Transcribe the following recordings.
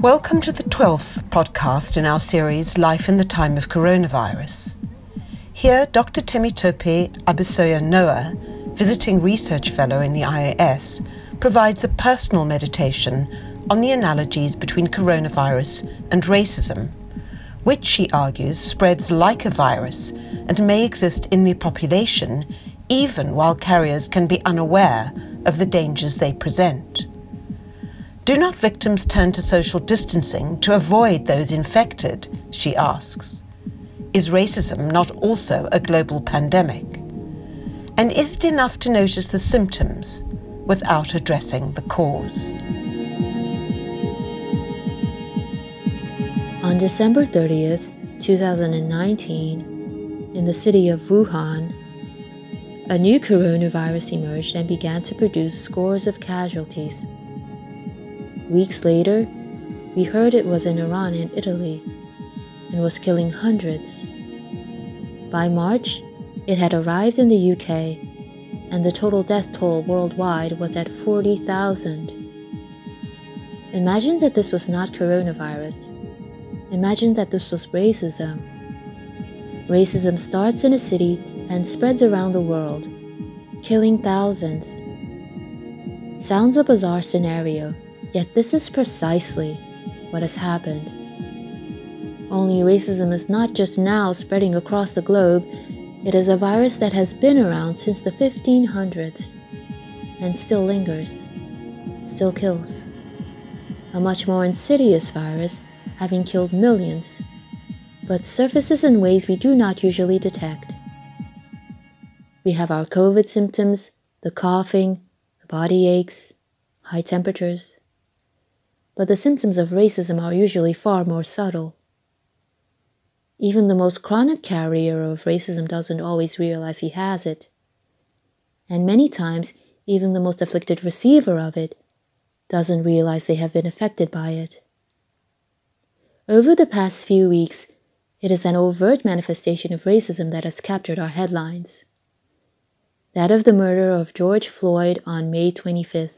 Welcome to the 12th podcast in our series Life in the Time of Coronavirus. Here, Dr. Temitope Abisoye Noah, visiting research fellow in the IAS, provides a personal meditation on the analogies between coronavirus and racism, which she argues spreads like a virus and may exist in the population even while carriers can be unaware of the dangers they present. Do not victims turn to social distancing to avoid those infected? She asks. Is racism not also a global pandemic? And is it enough to notice the symptoms without addressing the cause? On December 30th, 2019, in the city of Wuhan, a new coronavirus emerged and began to produce scores of casualties. Weeks later, we heard it was in Iran and Italy and was killing hundreds. By March, it had arrived in the UK, and the total death toll worldwide was at 40,000. Imagine that this was not coronavirus. Imagine that this was racism. Racism starts in a city and spreads around the world, killing thousands. Sounds a bizarre scenario Yet this is precisely what has happened. Only racism is not just now spreading across the globe, it is a virus that has been around since the 1500s and still lingers, still kills. A much more insidious virus, having killed millions, but surfaces in ways we do not usually detect. We have our COVID symptoms, the coughing, the body aches, high temperatures but the symptoms of racism are usually far more subtle. Even the most chronic carrier of racism doesn't always realize he has it. And many times, even the most afflicted receiver of it doesn't realize they have been affected by it. Over the past few weeks, it is an overt manifestation of racism that has captured our headlines. That of the murder of George Floyd on May 25th.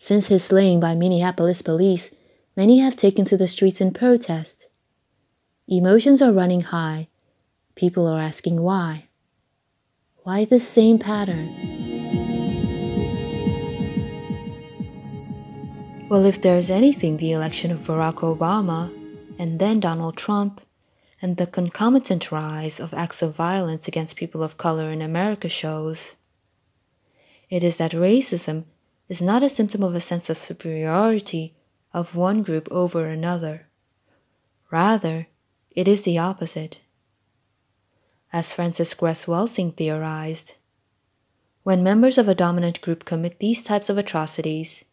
Since his slaying by Minneapolis police, many have taken to the streets in protest. Emotions are running high. People are asking why. Why this same pattern? Well, if there's anything the election of Barack Obama and then Donald Trump and the concomitant rise of acts of violence against people of color in America shows, it is that racism is not a symptom of a sense of superiority of one group over another. Rather, it is the opposite. As Francis Cress Welsing theorized, when members of a dominant group commit these types of atrocities,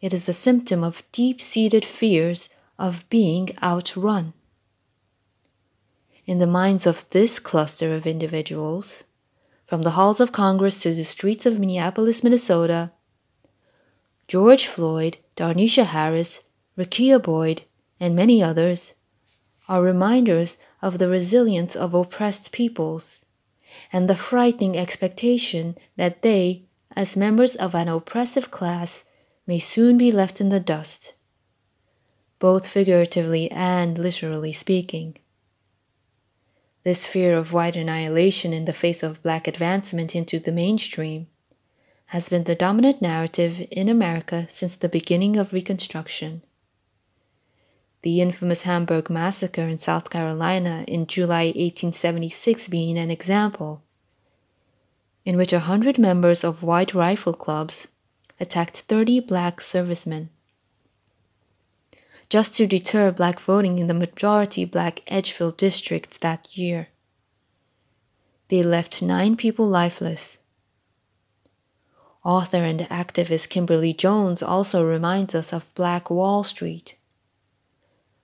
it is a symptom of deep seated fears of being outrun. In the minds of this cluster of individuals, from the halls of Congress to the streets of Minneapolis, Minnesota, George Floyd, Darnesha Harris, Rekia Boyd, and many others are reminders of the resilience of oppressed peoples and the frightening expectation that they, as members of an oppressive class, may soon be left in the dust, both figuratively and literally speaking. This fear of white annihilation in the face of black advancement into the mainstream has been the dominant narrative in America since the beginning of Reconstruction. The infamous Hamburg Massacre in South Carolina in July 1876 being an example, in which a hundred members of white rifle clubs attacked 30 black servicemen just to deter black voting in the majority black Edgefield district that year. They left nine people lifeless Author and activist Kimberly Jones also reminds us of Black Wall Street,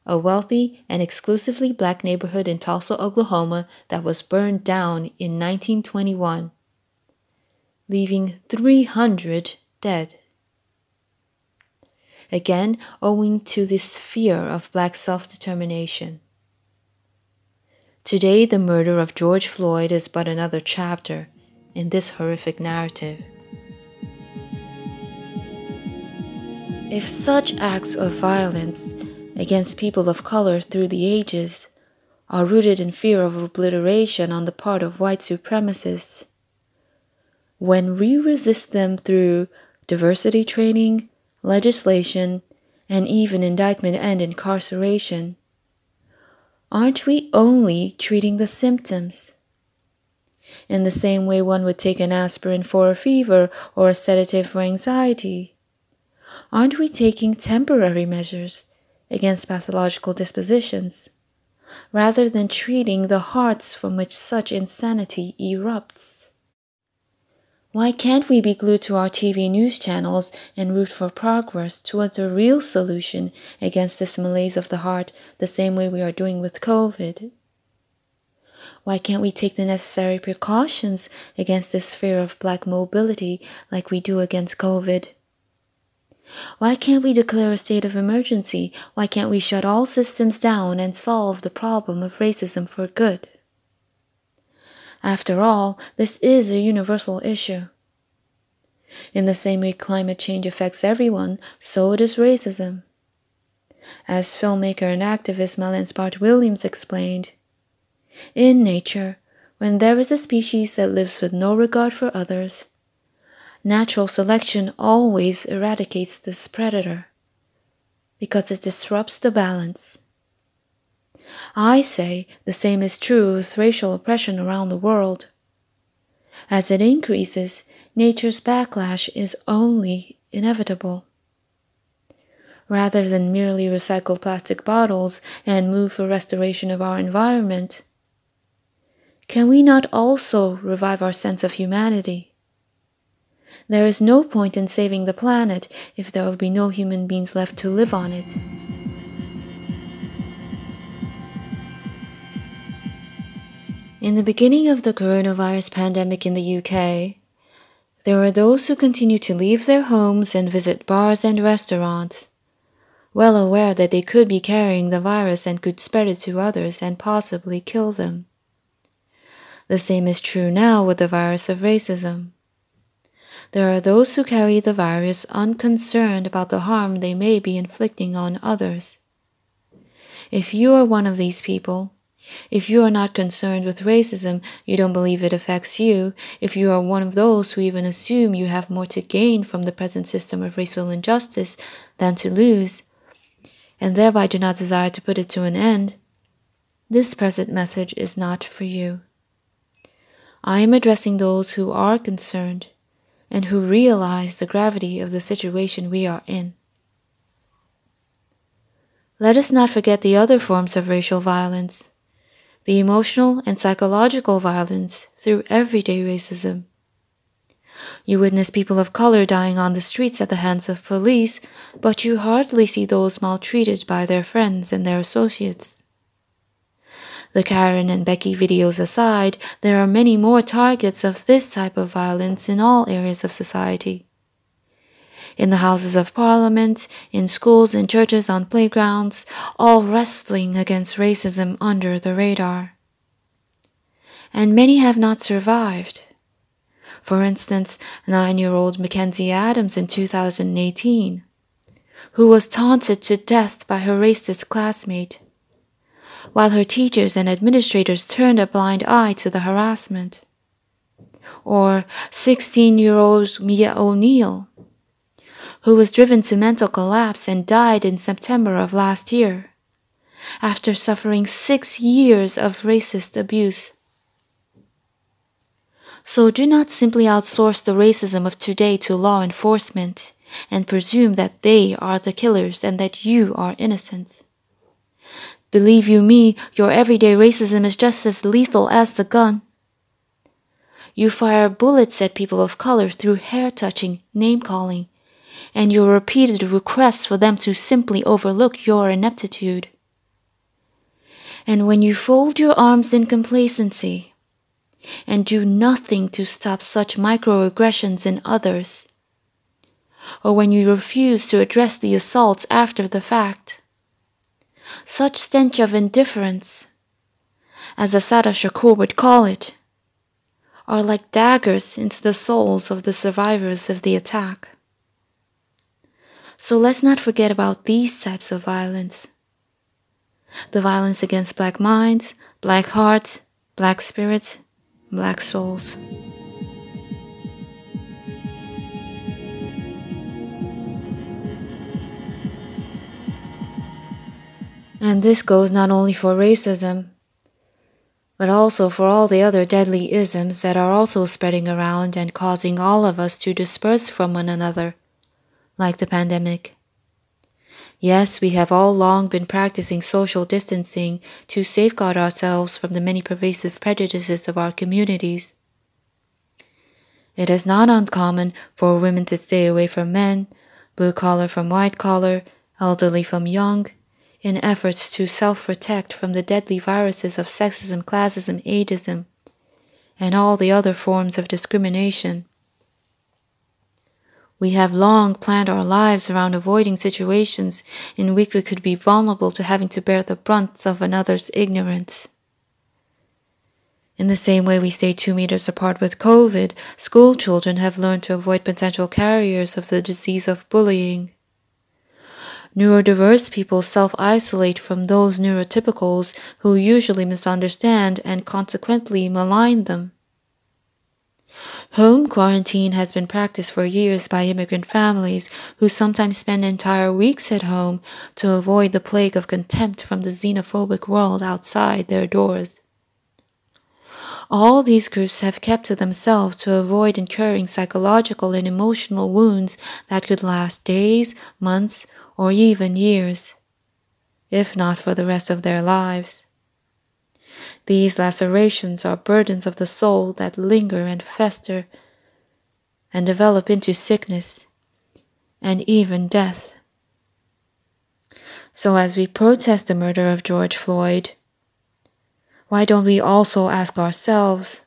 a wealthy and exclusively black neighborhood in Tulsa, Oklahoma that was burned down in 1921, leaving 300 dead. Again, owing to this fear of black self determination. Today, the murder of George Floyd is but another chapter in this horrific narrative. If such acts of violence against people of color through the ages are rooted in fear of obliteration on the part of white supremacists, when we resist them through diversity training, legislation, and even indictment and incarceration, aren't we only treating the symptoms? In the same way one would take an aspirin for a fever or a sedative for anxiety aren't we taking temporary measures against pathological dispositions, rather than treating the hearts from which such insanity erupts? Why can't we be glued to our TV news channels and root for progress towards a real solution against this malaise of the heart the same way we are doing with COVID? Why can't we take the necessary precautions against this fear of black mobility like we do against COVID? Why can't we declare a state of emergency? Why can't we shut all systems down and solve the problem of racism for good? After all, this is a universal issue. In the same way climate change affects everyone, so does racism. As filmmaker and activist Mellon Bart Williams explained, in nature, when there is a species that lives with no regard for others, natural selection always eradicates this predator because it disrupts the balance. I say the same is true with racial oppression around the world. As it increases, nature's backlash is only inevitable. Rather than merely recycle plastic bottles and move for restoration of our environment, can we not also revive our sense of humanity? There is no point in saving the planet if there will be no human beings left to live on it. In the beginning of the coronavirus pandemic in the UK, there were those who continued to leave their homes and visit bars and restaurants, well aware that they could be carrying the virus and could spread it to others and possibly kill them. The same is true now with the virus of racism. There are those who carry the virus unconcerned about the harm they may be inflicting on others. If you are one of these people, if you are not concerned with racism, you don't believe it affects you, if you are one of those who even assume you have more to gain from the present system of racial injustice than to lose, and thereby do not desire to put it to an end, this present message is not for you. I am addressing those who are concerned and who realize the gravity of the situation we are in. Let us not forget the other forms of racial violence, the emotional and psychological violence through everyday racism. You witness people of color dying on the streets at the hands of police, but you hardly see those maltreated by their friends and their associates. The Karen and Becky videos aside, there are many more targets of this type of violence in all areas of society. In the Houses of Parliament, in schools and churches, on playgrounds, all wrestling against racism under the radar. And many have not survived. For instance, nine year old McKenzie Adams in 2018, who was taunted to death by her racist classmate while her teachers and administrators turned a blind eye to the harassment. Or 16 year old Mia O'Neill, who was driven to mental collapse and died in September of last year after suffering six years of racist abuse. So do not simply outsource the racism of today to law enforcement and presume that they are the killers and that you are innocent. Believe you me, your everyday racism is just as lethal as the gun. You fire bullets at people of color through hair touching, name calling, and your repeated requests for them to simply overlook your ineptitude. And when you fold your arms in complacency and do nothing to stop such microaggressions in others, or when you refuse to address the assaults after the fact, such stench of indifference, as Assata Shakur would call it, are like daggers into the souls of the survivors of the attack. So let's not forget about these types of violence the violence against black minds, black hearts, black spirits, black souls. And this goes not only for racism, but also for all the other deadly isms that are also spreading around and causing all of us to disperse from one another, like the pandemic. Yes, we have all long been practicing social distancing to safeguard ourselves from the many pervasive prejudices of our communities. It is not uncommon for women to stay away from men, blue collar from white collar, elderly from young, in efforts to self protect from the deadly viruses of sexism, classism, ageism, and all the other forms of discrimination. We have long planned our lives around avoiding situations in which we could be vulnerable to having to bear the brunt of another's ignorance. In the same way we stay two meters apart with COVID, school children have learned to avoid potential carriers of the disease of bullying. Neurodiverse people self isolate from those neurotypicals who usually misunderstand and consequently malign them. Home quarantine has been practiced for years by immigrant families who sometimes spend entire weeks at home to avoid the plague of contempt from the xenophobic world outside their doors. All these groups have kept to themselves to avoid incurring psychological and emotional wounds that could last days, months, or even years, if not for the rest of their lives. These lacerations are burdens of the soul that linger and fester and develop into sickness and even death. So, as we protest the murder of George Floyd, why don't we also ask ourselves,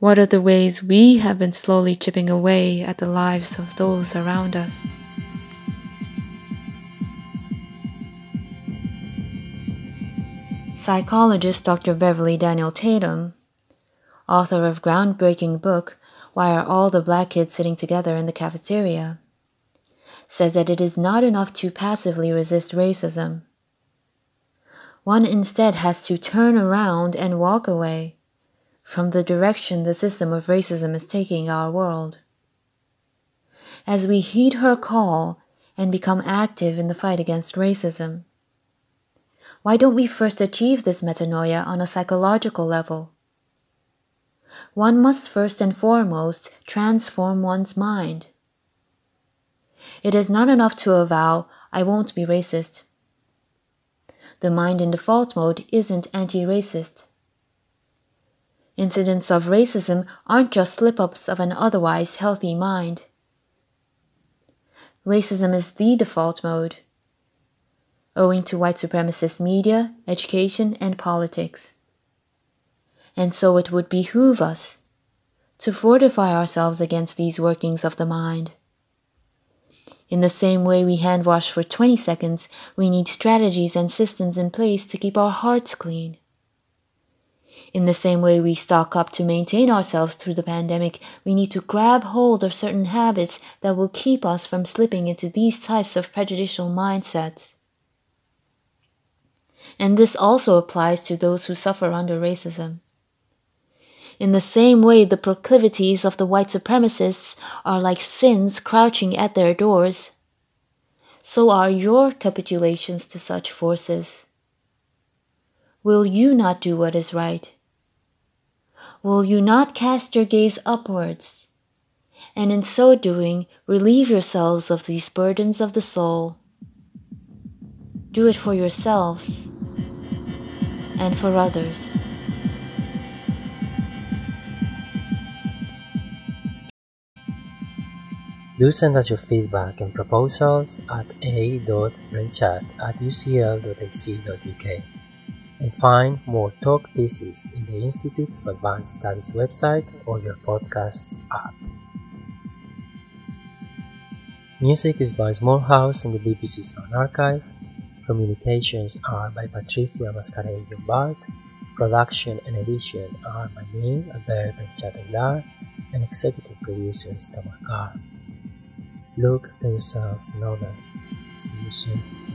what are the ways we have been slowly chipping away at the lives of those around us? Psychologist Dr. Beverly Daniel Tatum, author of groundbreaking book Why Are All the Black Kids Sitting Together in the Cafeteria, says that it is not enough to passively resist racism. One instead has to turn around and walk away from the direction the system of racism is taking our world. As we heed her call and become active in the fight against racism, why don't we first achieve this metanoia on a psychological level? One must first and foremost transform one's mind. It is not enough to avow, I won't be racist. The mind in default mode isn't anti racist. Incidents of racism aren't just slip ups of an otherwise healthy mind. Racism is the default mode owing to white supremacist media, education, and politics. And so it would behoove us to fortify ourselves against these workings of the mind. In the same way we hand wash for 20 seconds, we need strategies and systems in place to keep our hearts clean. In the same way we stock up to maintain ourselves through the pandemic, we need to grab hold of certain habits that will keep us from slipping into these types of prejudicial mindsets and this also applies to those who suffer under racism. In the same way, the proclivities of the white supremacists are like sins crouching at their doors, so are your capitulations to such forces. Will you not do what is right? Will you not cast your gaze upwards? And in so doing, relieve yourselves of these burdens of the soul. Do it for yourselves and for others. Do send us your feedback and proposals at a.brenchat at ucl.ac.uk and find more talk pieces in the Institute of Advanced Studies website or your podcasts app. Music is by Smallhaus and the BBC Sound Archive Communications are by Patricia Mascarell Llombart. Production and edition are by me, Albert Brenchat Aguilar, and executive producer is Tamar Garb. Look after yourselves and others. See you soon.